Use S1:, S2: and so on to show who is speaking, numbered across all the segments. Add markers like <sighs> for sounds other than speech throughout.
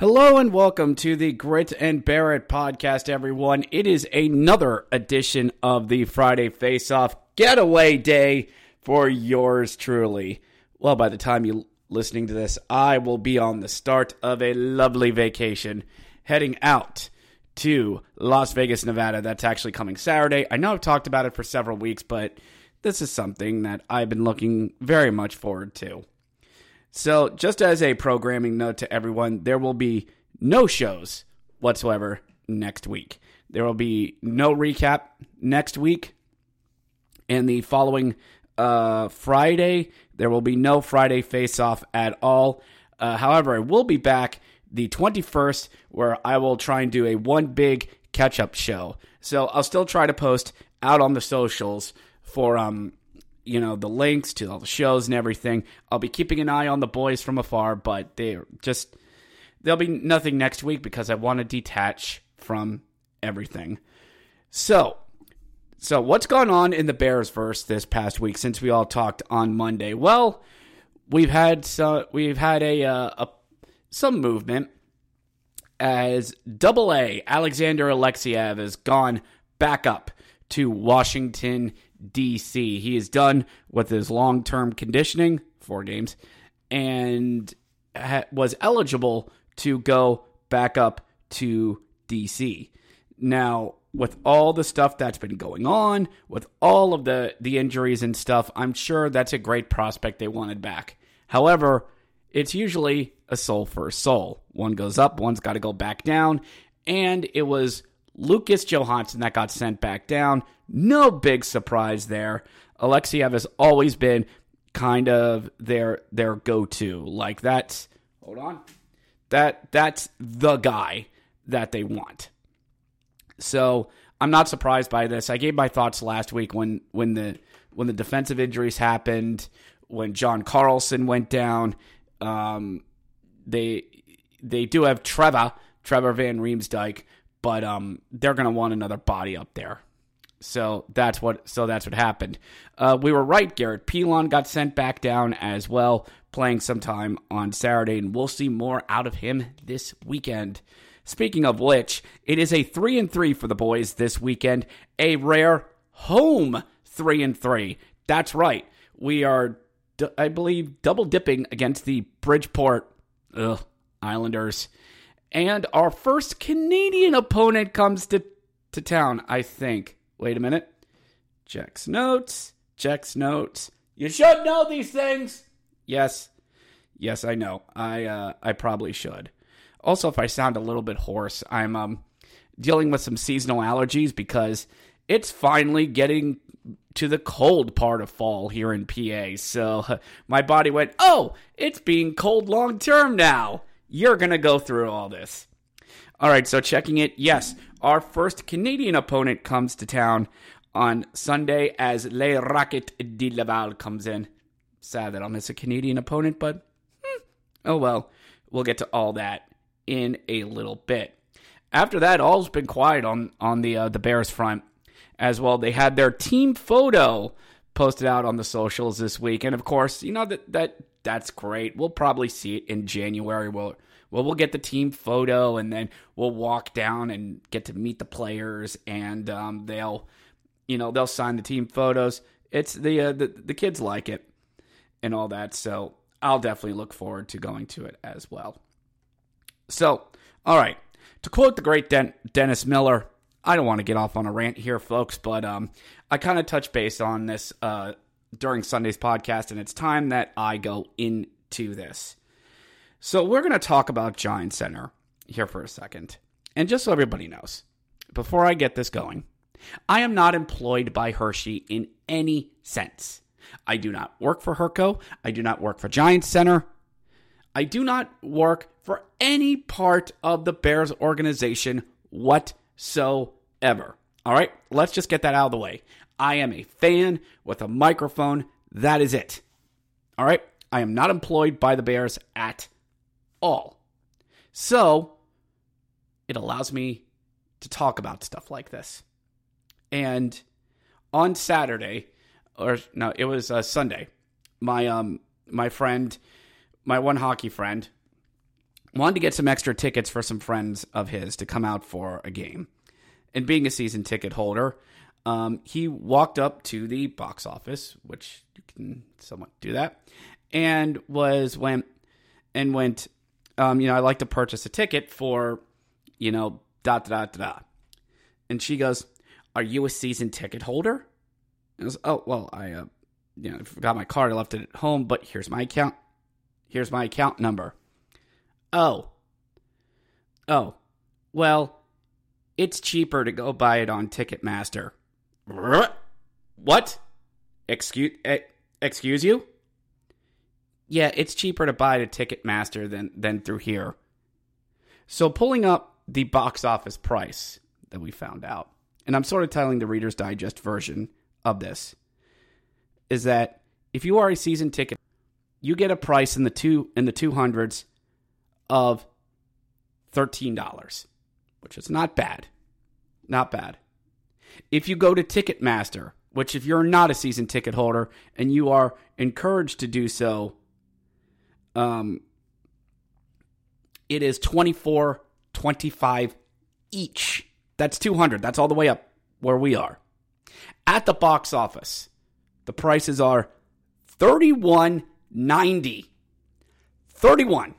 S1: Hello and welcome to the Grit and Bear It podcast, everyone. It is another edition of the Friday Face Off Getaway Day for yours truly. Well, by the time you're listening to this, I will be on the start of a lovely vacation heading out to Las Vegas, Nevada. That's actually coming Saturday. I know I've talked about it for several weeks, but this is something that I've been looking very much forward to. So, just as a programming note to everyone, there will be no shows whatsoever next week. There will be no recap next week. And the following uh, Friday, there will be no Friday face off at all. Uh, however, I will be back the 21st where I will try and do a one big catch up show. So, I'll still try to post out on the socials for um you know the links to all the shows and everything. I'll be keeping an eye on the boys from afar, but they just there'll be nothing next week because I want to detach from everything. So, so what's gone on in the Bears verse this past week since we all talked on Monday? Well, we've had so we've had a, uh, a some movement as Double A Alexander Alexeyev has gone back up to Washington DC. He is done with his long term conditioning, four games, and ha- was eligible to go back up to DC. Now, with all the stuff that's been going on, with all of the, the injuries and stuff, I'm sure that's a great prospect they wanted back. However, it's usually a soul for a soul. One goes up, one's got to go back down. And it was Lucas Johansen that got sent back down. No big surprise there. Alexeyev has always been kind of their their go-to. Like that's hold on. That that's the guy that they want. So I'm not surprised by this. I gave my thoughts last week when when the when the defensive injuries happened, when John Carlson went down. Um, they they do have Trevor Trevor Van Riemsdyk, but um, they're going to want another body up there. So that's what so that's what happened. Uh, we were right. Garrett Pilon got sent back down as well, playing sometime on Saturday, and we'll see more out of him this weekend. Speaking of which, it is a three and three for the boys this weekend. A rare home three and three. That's right. We are, I believe, double dipping against the Bridgeport ugh, Islanders. And our first Canadian opponent comes to, to town, I think. Wait a minute. Checks notes. Checks notes. You should know these things. Yes. Yes, I know. I uh, I probably should. Also, if I sound a little bit hoarse, I'm um dealing with some seasonal allergies because it's finally getting to the cold part of fall here in PA. So <laughs> my body went, "Oh, it's being cold long term now." You're going to go through all this. All right, so checking it. Yes, our first Canadian opponent comes to town on Sunday as Le Rocket de Laval comes in. Sad that I'll miss a Canadian opponent, but hmm, oh well. We'll get to all that in a little bit. After that, all's been quiet on on the uh, the Bears front as well. They had their team photo posted out on the socials this week, and of course, you know that that That's great. We'll probably see it in January. We'll well, we'll get the team photo and then we'll walk down and get to meet the players and um, they'll, you know, they'll sign the team photos. It's the, uh, the the kids like it and all that. So I'll definitely look forward to going to it as well. So, all right. To quote the great Den- Dennis Miller, I don't want to get off on a rant here, folks, but um, I kind of touched base on this uh, during Sunday's podcast, and it's time that I go into this. So, we're going to talk about Giant Center here for a second. And just so everybody knows, before I get this going, I am not employed by Hershey in any sense. I do not work for Herco. I do not work for Giant Center. I do not work for any part of the Bears organization whatsoever. All right, let's just get that out of the way. I am a fan with a microphone. That is it. All right, I am not employed by the Bears at all. So it allows me to talk about stuff like this. And on Saturday, or no, it was uh, Sunday, my um my friend, my one hockey friend, wanted to get some extra tickets for some friends of his to come out for a game. And being a season ticket holder, um, he walked up to the box office, which you can somewhat do that, and was went and went. Um, you know, I like to purchase a ticket for, you know, dot dot dot. And she goes, "Are you a season ticket holder?" I was, "Oh, well, I, uh, you know, I forgot my card. I left it at home, but here's my account. Here's my account number." Oh. Oh. Well, it's cheaper to go buy it on Ticketmaster. What? Excuse eh, excuse you? Yeah, it's cheaper to buy at Ticketmaster than than through here. So pulling up the box office price that we found out, and I'm sort of telling the Reader's Digest version of this, is that if you are a season ticket, you get a price in the two in the two hundreds of $13, which is not bad. Not bad. If you go to Ticketmaster, which if you're not a season ticket holder and you are encouraged to do so, um, it is 24 25 each. That's 200. That's all the way up where we are. At the box office, the prices are 31.90. 31.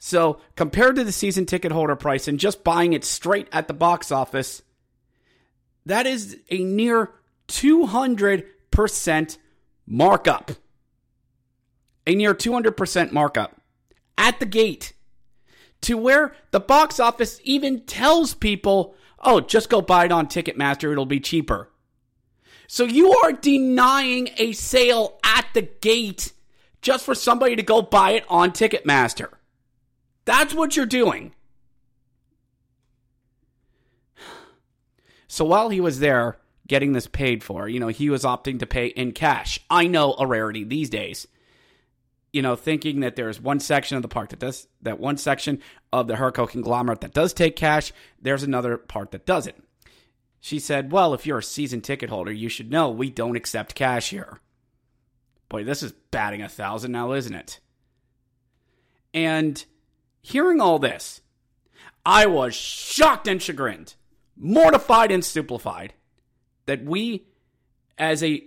S1: So, compared to the season ticket holder price and just buying it straight at the box office, that is a near 200% markup. A near 200% markup at the gate to where the box office even tells people, oh, just go buy it on Ticketmaster, it'll be cheaper. So you are denying a sale at the gate just for somebody to go buy it on Ticketmaster. That's what you're doing. So while he was there getting this paid for, you know, he was opting to pay in cash. I know a rarity these days. You know, thinking that there's one section of the park that does that one section of the Herco conglomerate that does take cash, there's another part that doesn't. She said, Well, if you're a season ticket holder, you should know we don't accept cash here. Boy, this is batting a thousand now, isn't it? And Hearing all this, I was shocked and chagrined, mortified and stupefied that we, as a,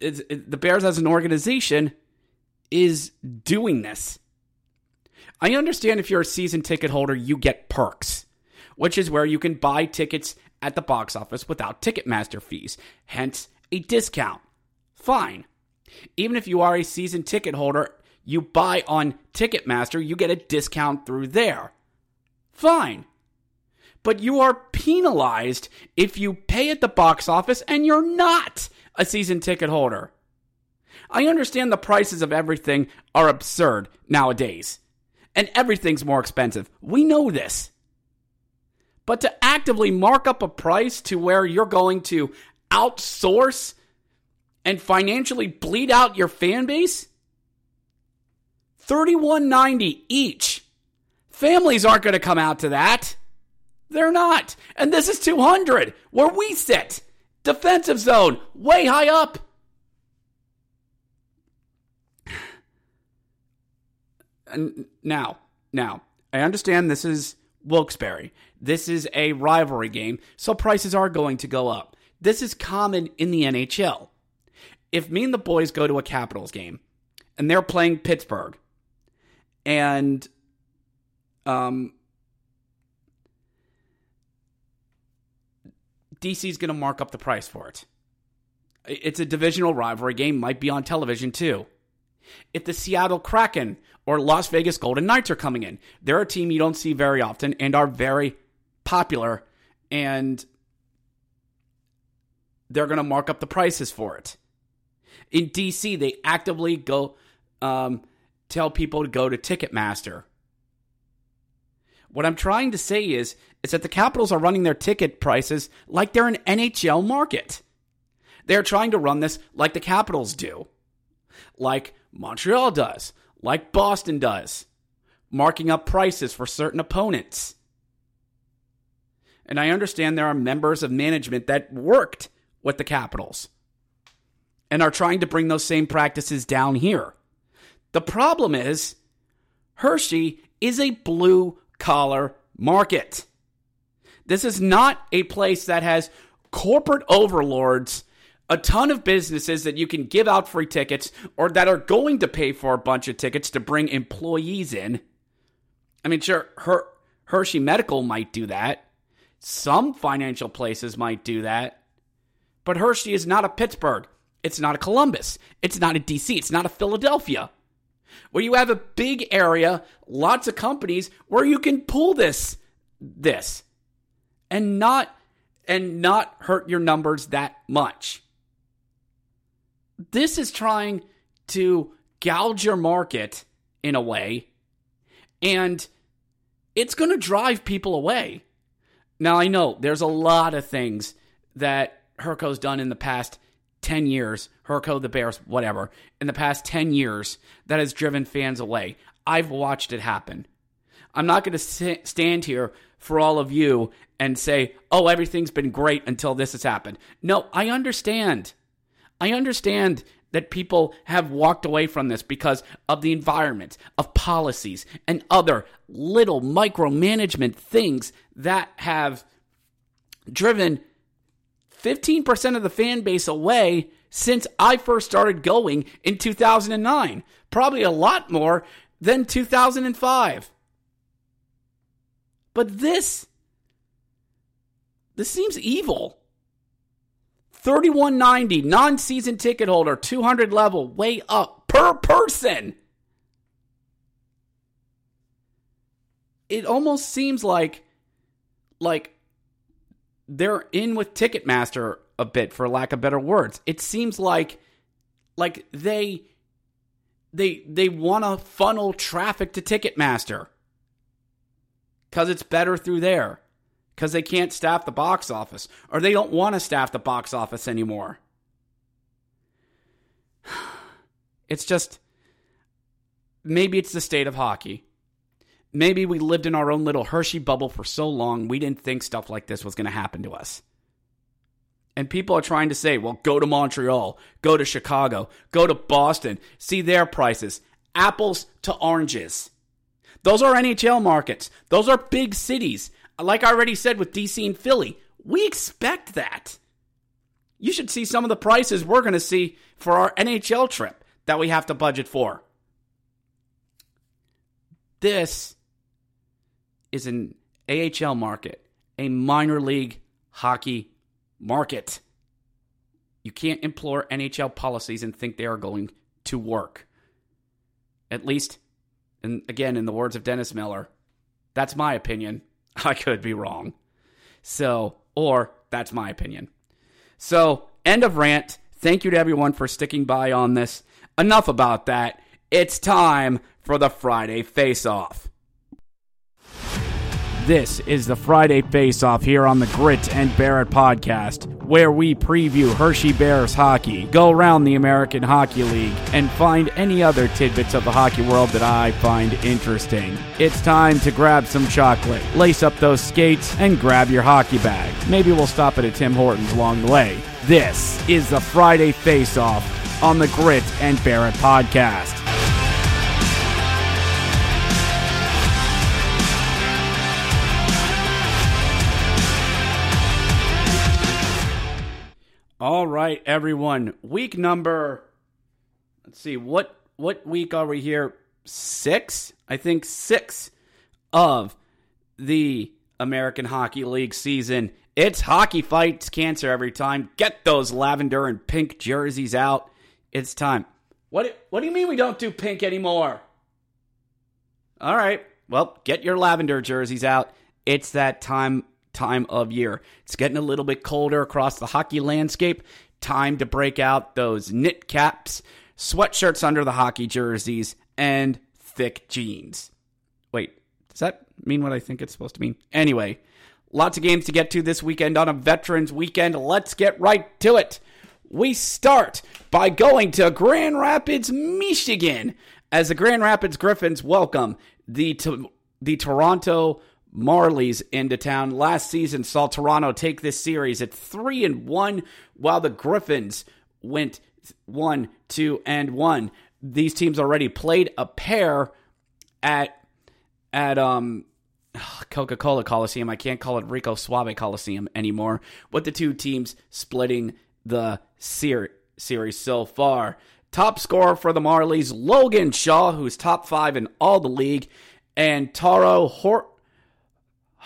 S1: as, the Bears as an organization, is doing this. I understand if you're a season ticket holder, you get perks, which is where you can buy tickets at the box office without Ticketmaster fees, hence a discount. Fine. Even if you are a season ticket holder you buy on Ticketmaster, you get a discount through there. Fine. But you are penalized if you pay at the box office and you're not a season ticket holder. I understand the prices of everything are absurd nowadays, and everything's more expensive. We know this. But to actively mark up a price to where you're going to outsource and financially bleed out your fan base? 3190 each. Families aren't going to come out to that. They're not. And this is 200 where we sit. Defensive zone, way high up. And now, now, I understand this is Wilkes-Barre. This is a rivalry game, so prices are going to go up. This is common in the NHL. If me and the boys go to a Capitals game and they're playing Pittsburgh and um DC's going to mark up the price for it. It's a divisional rivalry game, might be on television too. If the Seattle Kraken or Las Vegas Golden Knights are coming in, they're a team you don't see very often and are very popular, and they're going to mark up the prices for it. In DC, they actively go um, tell people to go to Ticketmaster. What I'm trying to say is, is that the Capitals are running their ticket prices like they're an NHL market. They're trying to run this like the Capitals do, like Montreal does, like Boston does, marking up prices for certain opponents. And I understand there are members of management that worked with the Capitals and are trying to bring those same practices down here. The problem is, Hershey is a blue collar market. This is not a place that has corporate overlords, a ton of businesses that you can give out free tickets or that are going to pay for a bunch of tickets to bring employees in. I mean, sure, Her- Hershey Medical might do that. Some financial places might do that. But Hershey is not a Pittsburgh. It's not a Columbus. It's not a DC. It's not a Philadelphia. Where you have a big area, lots of companies where you can pull this this and not and not hurt your numbers that much. This is trying to gouge your market in a way and it's going to drive people away. Now I know there's a lot of things that Herco's done in the past 10 years, Herco, the Bears, whatever, in the past 10 years that has driven fans away. I've watched it happen. I'm not going to stand here for all of you and say, oh, everything's been great until this has happened. No, I understand. I understand that people have walked away from this because of the environment, of policies, and other little micromanagement things that have driven 15% of the fan base away since I first started going in 2009. Probably a lot more than 2005. But this this seems evil. 3190 non-season ticket holder 200 level way up per person. It almost seems like like they're in with Ticketmaster a bit for lack of better words. It seems like like they they they want to funnel traffic to Ticketmaster cuz it's better through there cuz they can't staff the box office or they don't want to staff the box office anymore. <sighs> It's just maybe it's the state of hockey. Maybe we lived in our own little Hershey bubble for so long, we didn't think stuff like this was going to happen to us. And people are trying to say, well, go to Montreal, go to Chicago, go to Boston, see their prices. Apples to oranges. Those are NHL markets. Those are big cities. Like I already said with DC and Philly, we expect that. You should see some of the prices we're going to see for our NHL trip that we have to budget for. This is an AHL market, a minor league hockey market. You can't implore NHL policies and think they are going to work. At least, and again, in the words of Dennis Miller, that's my opinion. <laughs> I could be wrong. So, or that's my opinion. So, end of rant. Thank you to everyone for sticking by on this. Enough about that. It's time for the Friday Face Off. This is the Friday Face Off here on the Grit and Bear It podcast, where we preview Hershey Bears hockey, go around the American Hockey League, and find any other tidbits of the hockey world that I find interesting. It's time to grab some chocolate, lace up those skates, and grab your hockey bag. Maybe we'll stop at a Tim Hortons along the way. This is the Friday Face Off on the Grit and Bear It podcast. All right, everyone. Week number. Let's see what what week are we here? Six, I think six of the American Hockey League season. It's hockey fights cancer every time. Get those lavender and pink jerseys out. It's time. What what do you mean we don't do pink anymore? All right. Well, get your lavender jerseys out. It's that time time of year. It's getting a little bit colder across the hockey landscape. Time to break out those knit caps, sweatshirts under the hockey jerseys, and thick jeans. Wait, does that mean what I think it's supposed to mean? Anyway, lots of games to get to this weekend on a Veterans Weekend. Let's get right to it. We start by going to Grand Rapids, Michigan, as the Grand Rapids Griffins welcome the the Toronto Marlies into town. Last season saw Toronto take this series at three and one, while the Griffins went one, two, and one. These teams already played a pair at at um <sighs> Coca Cola Coliseum. I can't call it Rico Suave Coliseum anymore. With the two teams splitting the ser- series so far. Top scorer for the Marlies, Logan Shaw, who's top five in all the league, and Taro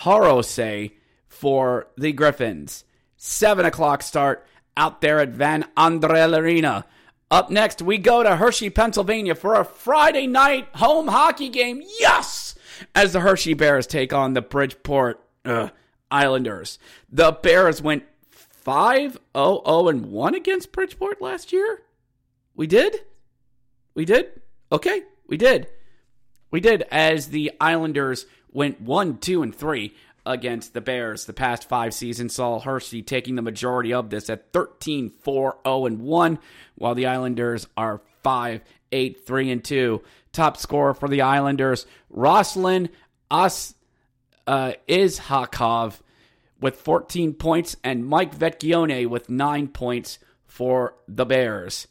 S1: Hirose for the Griffins. 7 o'clock start out there at Van Andel Arena. Up next, we go to Hershey, Pennsylvania for a Friday night home hockey game. Yes! As the Hershey Bears take on the Bridgeport uh, Islanders. The Bears went 5 0 0 and 1 against Bridgeport last year. We did? We did? Okay, we did. We did as the Islanders went 1 2 and 3 against the Bears. The past five seasons saw Hershey taking the majority of this at 13 4 0 and 1, while the Islanders are 5 8 3 and 2. Top scorer for the Islanders, Ruslan Us uh, Iskhakov with 14 points, and Mike Vecchione with 9 points for the Bears.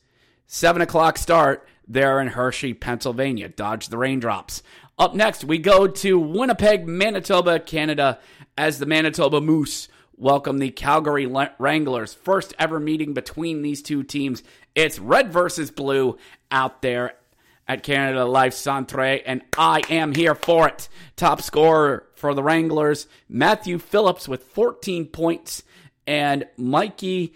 S1: 7 o'clock start there in Hershey, Pennsylvania. Dodge the raindrops. Up next, we go to Winnipeg, Manitoba, Canada, as the Manitoba Moose welcome the Calgary Wranglers. First ever meeting between these two teams. It's red versus blue out there at Canada Life Centre, and I am here for it. Top scorer for the Wranglers, Matthew Phillips with 14 points, and Mikey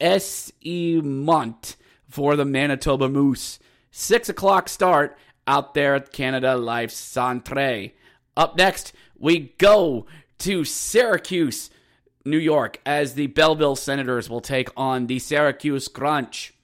S1: S. E. Munt for the Manitoba Moose. Six o'clock start out there at Canada Life Centre. Up next, we go to Syracuse, New York, as the Belleville Senators will take on the Syracuse Crunch.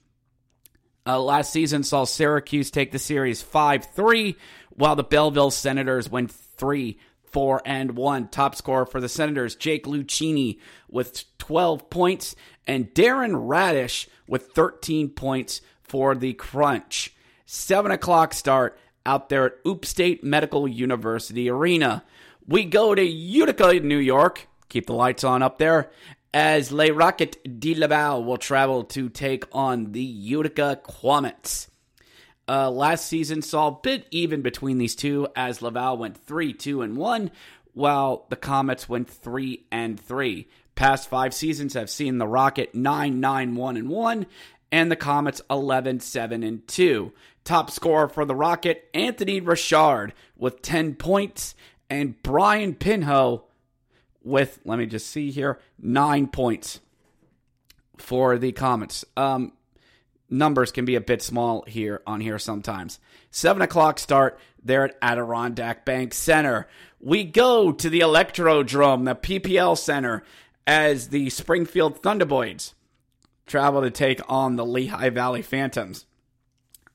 S1: Uh, last season saw Syracuse take the series 5 3, while the Belleville Senators went 3 4 and 1. Top scorer for the Senators, Jake Lucchini, with 12 points, and Darren Raddysh with 13 points for the Crunch. 7 o'clock start out there at Upstate Medical University Arena. We go to Utica, New York. Keep the lights on up there. As Le Rocket de Laval will travel to take on the Utica Comets. Uh, last season saw a bit even between these two as Laval went 3 2 and 1, while the Comets went 3 and 3. Past five seasons have seen the Rocket 9 9 1 and 1, and the Comets 11 7 and 2. Top scorer for the Rocket, Anthony Richard, with 10 points, and Brian Pinho with, let me just see here, 9 points for the Comets. Um, numbers can be a bit small here on here sometimes. 7 o'clock start there at Adirondack Bank Center. We go to the Electrodrome, the PPL Center, as the Springfield Thunderbirds travel to take on the Lehigh Valley Phantoms.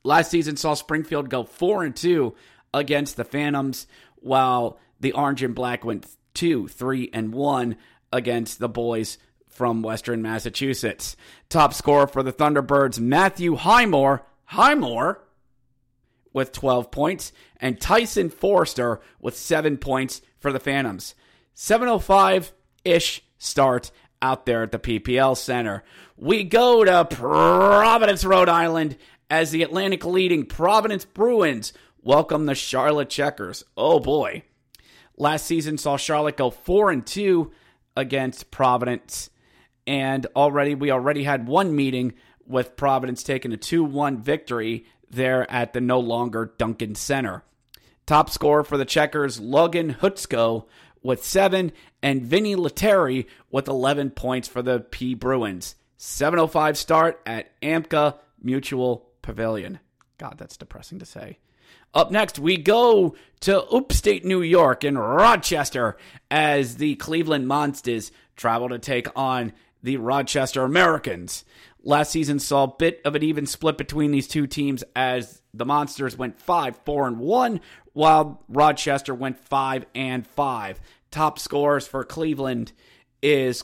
S1: Last season saw Springfield go 4 and 2 against the Phantoms, while the Orange and Black went 2, 3 and 1 against the boys from Western Massachusetts. Top scorer for the Thunderbirds, Matthew Highmore, Highmore with 12 points, and Tyson Foerster with 7 points for the Phantoms. 705 ish start out there at the PPL Center. We go to Providence, Rhode Island, as the Atlantic leading Providence Bruins welcome the Charlotte Checkers. Oh boy. Last season saw Charlotte go 4 and 2 against Providence And already, we already had one meeting with Providence taking a 2 1 victory there at the no longer Duncan Center. Top scorer for the Checkers, Logan Hutsko with seven, and Vinny Lettieri with 11 points for the P Bruins. 7.05 start at Amica Mutual Pavilion. God, that's depressing to say. Up next, we go to upstate New York in Rochester as the Cleveland Monsters travel to take on the Rochester Americans. Last season saw a bit of an even split between these two teams as the Monsters went 5 4 and 1 while Rochester went 5 and 5. Top scores for Cleveland is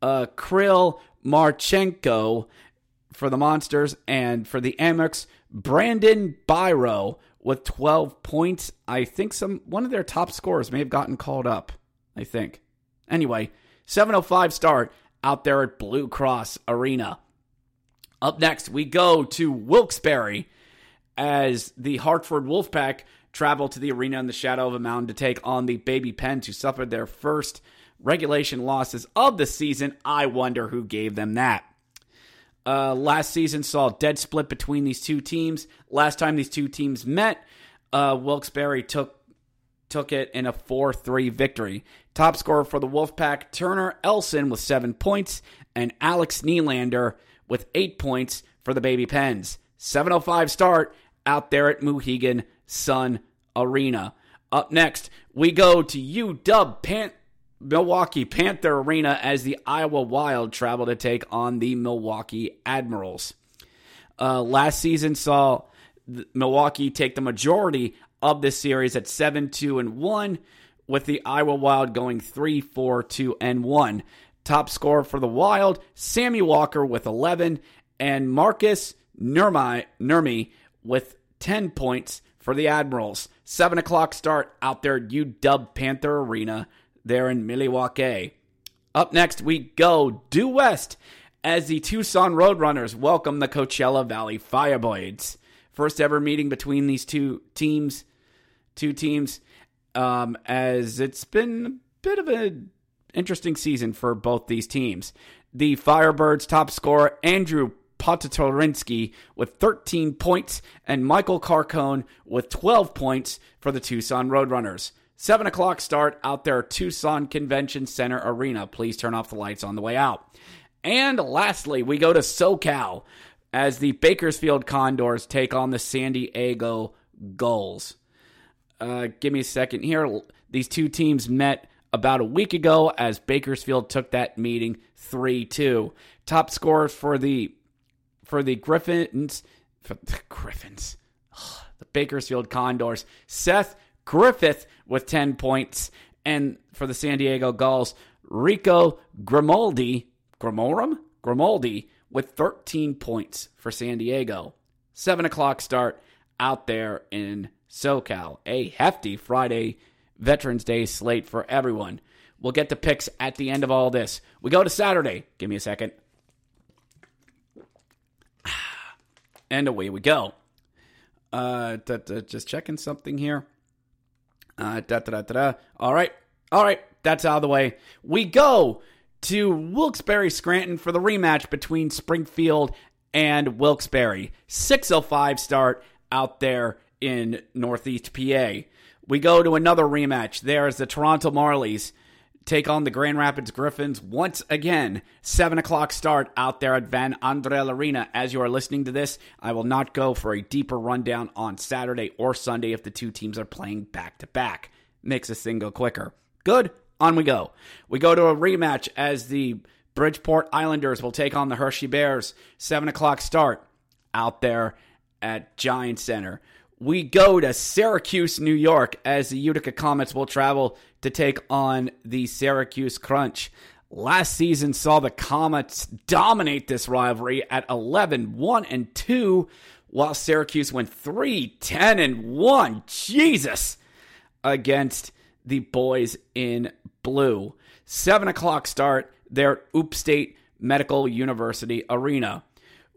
S1: uh, Kirill Marchenko for the Monsters and for the Amerks Brandon Biro with 12 points. I think some one of their top scorers may have gotten called up. I think. Anyway, 705 start out there at Blue Cross Arena. Up next, we go to Wilkes-Barre as the Hartford Wolfpack travel to the arena in the shadow of a mountain to take on the Baby Pens, who suffered their first regulation losses of the season. I wonder who gave them that. Uh, last season saw a dead split between these two teams. Last time these two teams met, uh, Wilkes-Barre took took it in a 4-3 victory. Top scorer for the Wolfpack, Turner Elson with seven points, and Alex Nylander with eight points for the Baby Pens. 7.05 start out there at Mohegan Sun Arena. Up next, we go to UW Pan- Milwaukee Panther Arena as the Iowa Wild travel to take on the Milwaukee Admirals. Uh, last season saw Milwaukee take the majority of this series at 7 2 and 1, with the Iowa Wild going 3 4 2 and 1. Top scorer for the Wild, Sammy Walker with 11, and Markus Nurmi, Nurmi with 10 points for the Admirals. 7 o'clock start out there at UW Panther Arena there in Milwaukee. Up next, we go due west as the Tucson Roadrunners welcome the Coachella Valley Firebirds. First ever meeting between these two teams, two teams, um, as it's been a bit of an interesting season for both these teams. The Firebirds top scorer Andrew Potatorinski with 13 points and Michael Carcone with 12 points for the Tucson Roadrunners. 7 o'clock start out there Tucson Convention Center Arena. Please turn off the lights on the way out. And lastly, we go to SoCal as the Bakersfield Condors take on the San Diego Gulls. Uh, give me a second here. These two teams met about a week ago as Bakersfield took that meeting 3 2. Top scores for the for the Griffins for the Griffins. Ugh, the Bakersfield Condors. Seth Griffith with 10 points. And for the San Diego Gulls, Rocco Grimaldi, Grimorum? Grimaldi with 13 points for San Diego. 7 o'clock start out there in SoCal. A hefty Friday Veterans Day slate for everyone. We'll get the picks at the end of all this. We go to Saturday. Give me a second. <sighs> And away we go. Uh, just checking something here. Uh. All right. All right. That's out of the way. We go to Wilkes-Barre Scranton for the rematch between Springfield and Wilkes-Barre. 605 start out there in Northeast PA. We go to another rematch. There's the Toronto Marlies take on the Grand Rapids Griffins once again. 7 o'clock start out there at Van Andel Arena. As you are listening to this, I will not go for a deeper rundown on Saturday or Sunday if the two teams are playing back to back. Makes this thing go quicker. Good. On we go. We go to a rematch as the Bridgeport Islanders will take on the Hershey Bears. 7 o'clock start out there at Giant Center. We go to Syracuse, New York, as the Utica Comets will travel to take on the Syracuse Crunch. Last season saw the Comets dominate this rivalry at 11 1 and 2, while Syracuse went 3 10 and 1. Jesus! Against the boys in blue. 7 o'clock start there at Upstate Medical University Arena.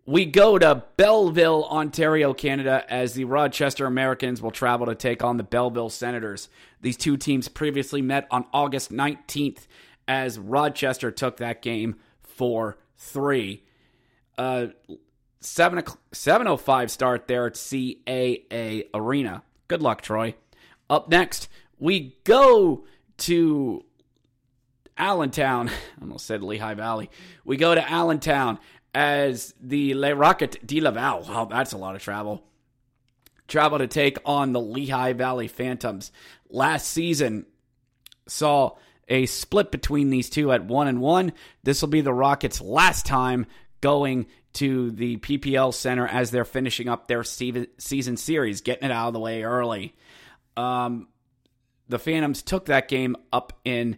S1: We go to Belleville, Ontario, Canada, as the Rochester Americans will travel to take on the Belleville Senators. These two teams previously met on August 19th as Rochester took that game 4 3. Uh, 7 705 start there at CAA Arena. Good luck, Troy. Up next, we go to Allentown. <laughs> I almost said Lehigh Valley. We go to Allentown as the Le Rocket de Laval. Wow, that's a lot of travel. Travel to take on the Lehigh Valley Phantoms. Last season saw a split between these two at one and one. This will be the Rockets' last time going to the PPL Center as they're finishing up their season series, getting it out of the way early. Um, the Phantoms took that game up in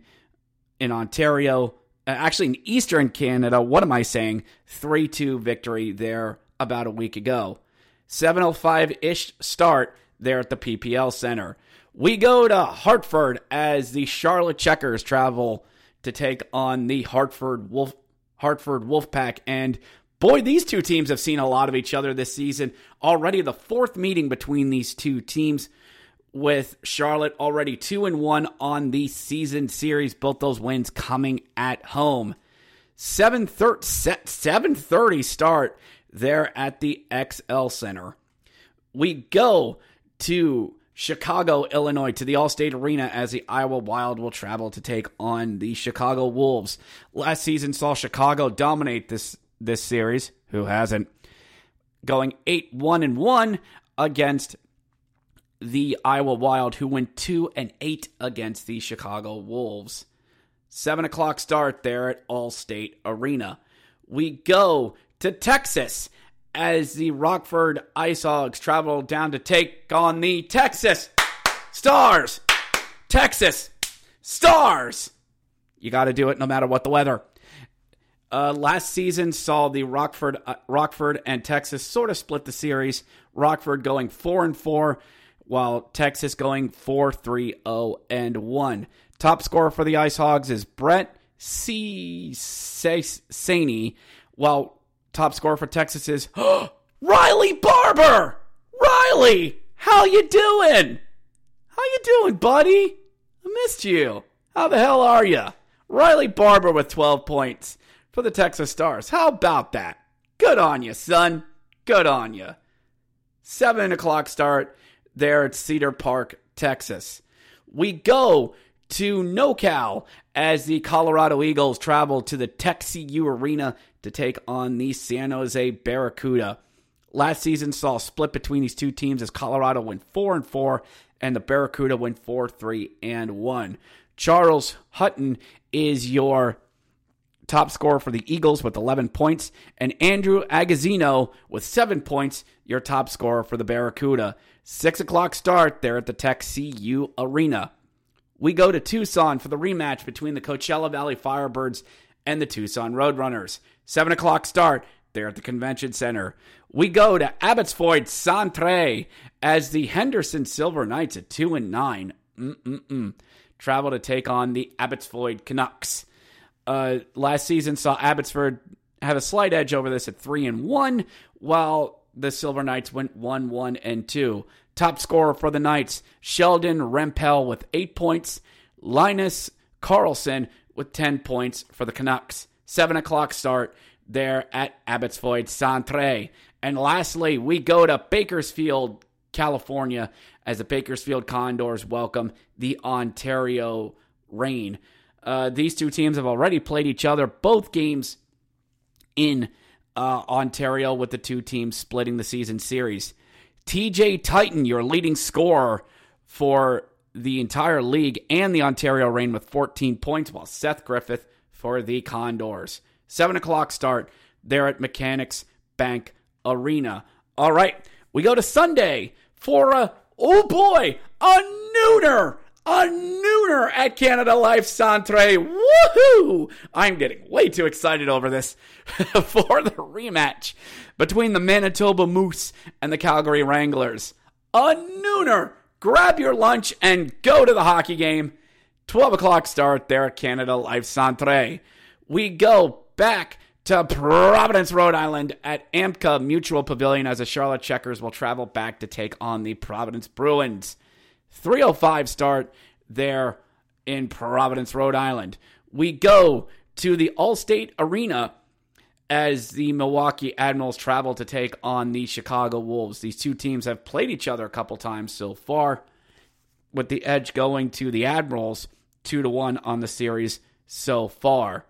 S1: in Ontario, Uh, actually in Eastern Canada. What am I saying? Three two victory there about a week ago. 7:05 ish start there at the PPL Center. We go to Hartford as the Charlotte Checkers travel to take on the Hartford Wolf Hartford Wolfpack and boy these two teams have seen a lot of each other this season. Already the fourth meeting between these two teams with Charlotte already 2 and 1 on the season series both those wins coming at home. 7:30 start there at the XL Center. We go to Chicago, Illinois, to the Allstate Arena as the Iowa Wild will travel to take on the Chicago Wolves. Last season saw Chicago dominate this this series. Who hasn't? Going eight one and one against the Iowa Wild, who went two and eight against the Chicago Wolves. Seven o'clock start there at Allstate Arena. We go to Texas as the Rockford Ice Hogs travel down to take on the Texas Stars. Texas Stars. You got to do it no matter what the weather. Uh, last season saw the Rockford, uh, Rockford and Texas sort of split the series. Rockford going four and four, while Texas going four, three, zero, oh, and one. Top scorer for the Ice Hogs is Brett Seney, while Top scorer for Texas is <gasps> Riley Barber. Riley, how you doing? How you doing, buddy? I missed you. How the hell are you? Riley Barber with 12 points for the Texas Stars. How about that? Good on you, son. Good on you. 7 o'clock start there at Cedar Park, Texas. We go to NoCal as the Colorado Eagles travel to the TechCU Arena to take on the San Jose Barracuda. Last season saw a split between these two teams as Colorado went 4 and 4 and the Barracuda went 4 3 and 1. Charles Hudon is your top scorer for the Eagles with 11 points, and Andrew Agozzino with 7 points, your top scorer for the Barracuda. 6 o'clock start there at the Tech CU Arena. We go to Tucson for the rematch between the Coachella Valley Firebirds and the Tucson Roadrunners. 7 o'clock start there at the Convention Center. We go to Abbotsford Centre as the Henderson Silver Knights at 2 and 9. Mm-mm-mm. Travel to take on the Abbotsford Canucks. Uh, last season saw Abbotsford have a slight edge over this at 3 and 1, while the Silver Knights went 1 1 and 2. Top scorer for the Knights, Sheldon Rempal with eight points. Linus Karlsson with 10 points for the Canucks. 7 o'clock start there at Abbotsford Centre. And lastly, we go to Bakersfield, California, as the Bakersfield Condors welcome the Ontario Reign. Uh, these two teams have already played each other, both games in uh, Ontario, with the two teams splitting the season series. TJ Tynan, your leading scorer for the entire league and the Ontario Reign with 14 points, while Seth Griffith for the Condors. 7 o'clock start there at Mechanics Bank Arena. All right, we go to Sunday for a, oh boy, a nooner a nooner at Canada Life Centre. Woohoo! I'm getting way too excited over this <laughs> for the rematch between the Manitoba Moose and the Calgary Wranglers. A nooner. Grab your lunch and go to the hockey game. 12 o'clock start there at Canada Life Centre. We go back to Providence, Rhode Island at Amica Mutual Pavilion as the Charlotte Checkers will travel back to take on the Providence Bruins. 305 start there in Providence, Rhode Island. We go to the Allstate Arena as the Milwaukee Admirals travel to take on the Chicago Wolves. These two teams have played each other a couple times so far, with the edge going to the Admirals, two to one on the series so far.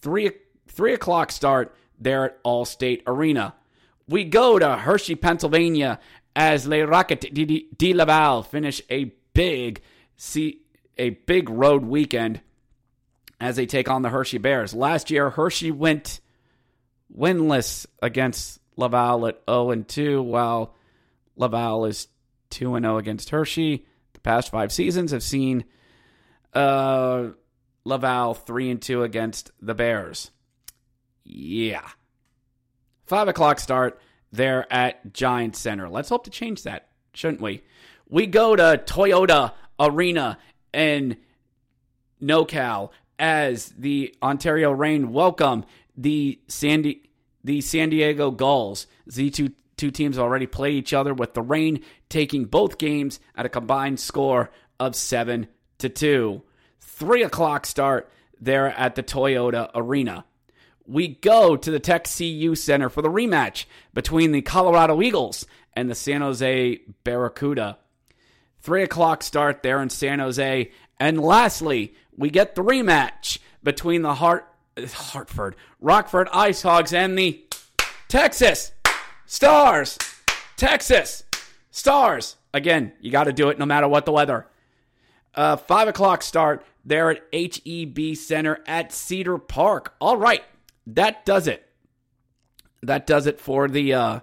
S1: Three three o'clock start there at Allstate Arena. We go to Hershey, Pennsylvania, as Les Rockets de Laval finish a big see a big road weekend as they take on the Hershey Bears. Last year, Hershey went winless against Laval at 0 and 2, while Laval is 2 and 0 against Hershey. The past five seasons have seen uh, Laval 3 and 2 against the Bears. Yeah. Five o'clock start there at Giant Center. Let's hope to change that, shouldn't we? We go to Toyota Arena in NoCal as the Ontario Reign welcome the San, the San Diego Gulls. The two, two teams already play each other with the Reign taking both games at a combined score of 7 to 2. 3 o'clock start there at the Toyota Arena. We go to the Tech CU Center for the rematch between the Colorado Eagles and the San Jose Barracuda. 3 o'clock start there in San Jose. And lastly, we get the rematch between the Hart, Hartford, Rockford Ice Hogs and the Texas Stars. Texas Stars. Again, you got to do it no matter what the weather. Uh, five o'clock start there at HEB Center at Cedar Park. All right, that does it. That does it for the uh,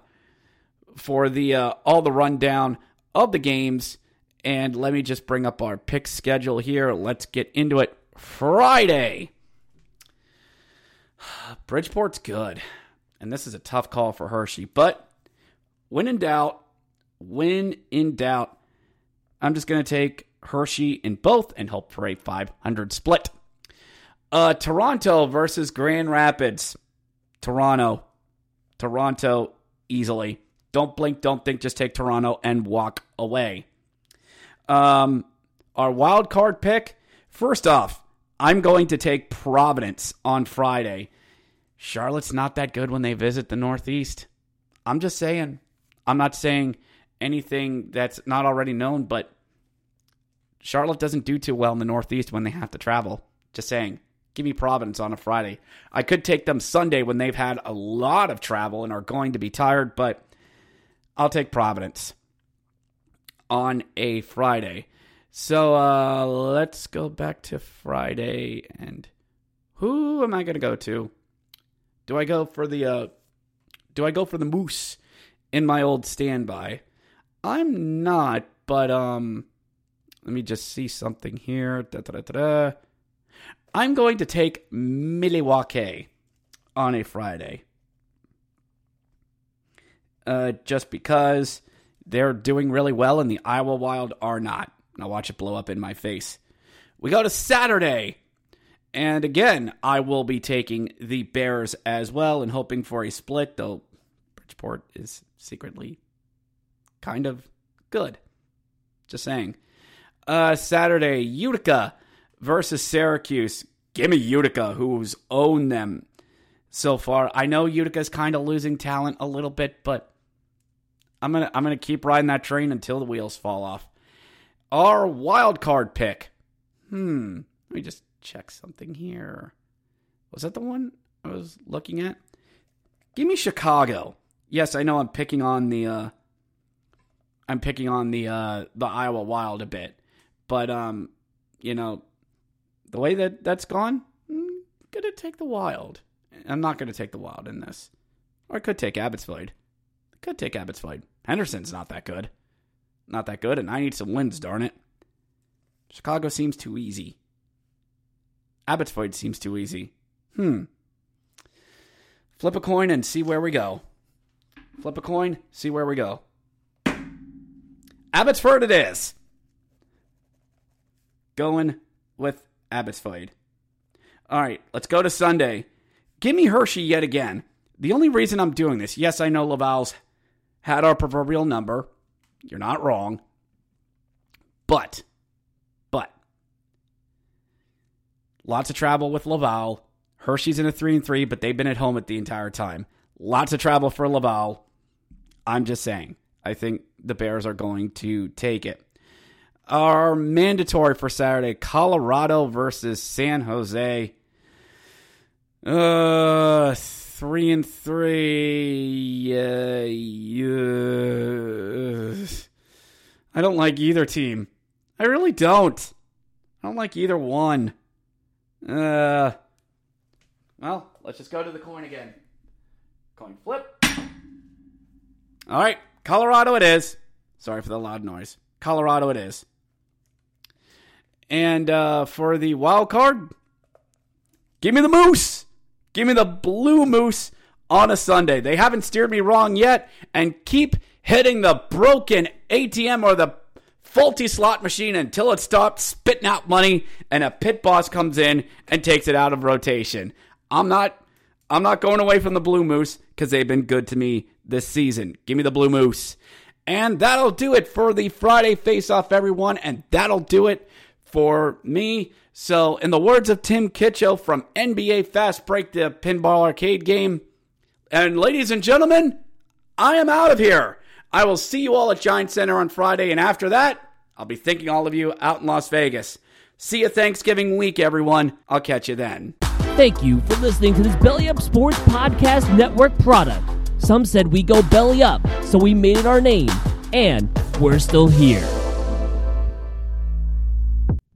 S1: for the uh, all the rundown of the games. And let me just bring up our pick schedule here. Let's get into it. Friday. <sighs> Bridgeport's good. And this is a tough call for Hershey. But when in doubt, when in doubt, I'm just going to take Hershey in both and hope for a 500 split. Uh, Toronto versus Grand Rapids. Toronto. Toronto easily. Don't blink, don't think, just take Toronto and walk away. Um, our wild card pick. First off, I'm going to take Providence on Friday. Charlotte's not that good when they visit the Northeast. I'm just saying. I'm not saying anything that's not already known, but Charlotte doesn't do too well in the Northeast when they have to travel. Just saying. Give me Providence on a Friday. I could take them Sunday when they've had a lot of travel and are going to be tired, but I'll take Providence on a Friday. So uh, let's go back to Friday and who am I going to go to? Do I go for the uh, do I go for the moose in my old standby? I'm not, but um let me just see something here. Da, da, da, I'm going to take Milwaukee on a Friday. Uh, just because they're doing really well and the Iowa Wild are not. Now watch it blow up in my face. We go to Saturday. And again, I will be taking the Bears as well and hoping for a split, though Bridgeport is secretly kind of good. Just saying. Uh, Saturday, Utica versus Syracuse. Give me Utica, who's owned them so far. I know Utica's kind of losing talent a little bit, but I'm gonna I'm gonna keep riding that train until the wheels fall off. Our wild card pick. Hmm. Let me just check something here. Was that the one I was looking at? Give me Chicago. Yes, I know I'm picking on the uh I'm picking on the uh the Iowa Wild a bit. But um, you know, the way that that's gone, I'm mm, gonna take the Wild. I'm not gonna take the Wild in this. Or I could take Abbotsford. Could take Abbotsford. Henderson's not that good. Not that good, and I need some wins, darn it. Chicago seems too easy. Abbotsford seems too easy. Hmm. Flip a coin and see where we go. Flip a coin, see where we go. Abbotsford it is going with Abbotsford. All right, let's go to Sunday. Give me Hershey yet again. The only reason I'm doing this, yes, I know Laval's had our proverbial number. You're not wrong. But, but, lots of travel with Laval. Hershey's in a three and three, but they've been at home at the entire time. Lots of travel for Laval. I'm just saying. I think the Bears are going to take it. Our mandatory for Saturday Colorado versus San Jose. Uh, three and three. Uh, uh, I don't like either team. I really don't. I don't like either one. Uh, well, let's just go to the coin again. Coin flip. All right, Colorado it is. Sorry for the loud noise. Colorado it is. And uh, for the wild card, give me the Moose. Give me the Blue Moose on a Sunday. They haven't steered me wrong yet, and keep hitting the broken ATM or the faulty slot machine until it stops spitting out money and a pit boss comes in and takes it out of rotation. I'm not I'm not going away from the Blue Moose because they've been good to me this season. Give me the Blue Moose. And that'll do it for the Friday face off, everyone. And that'll do it for me. So, in the words of Tim Kitzrow from NBA Fast Break, the pinball arcade game, and ladies and gentlemen, I am out of here. I will see you all at Giant Center on Friday, and after that, I'll be thinking all of you out in Las Vegas. See you Thanksgiving week, everyone. I'll catch you then.
S2: Thank you for listening to this Belly Up Sports Podcast Network product. Some said we go belly up, so we made it our name, and we're still here.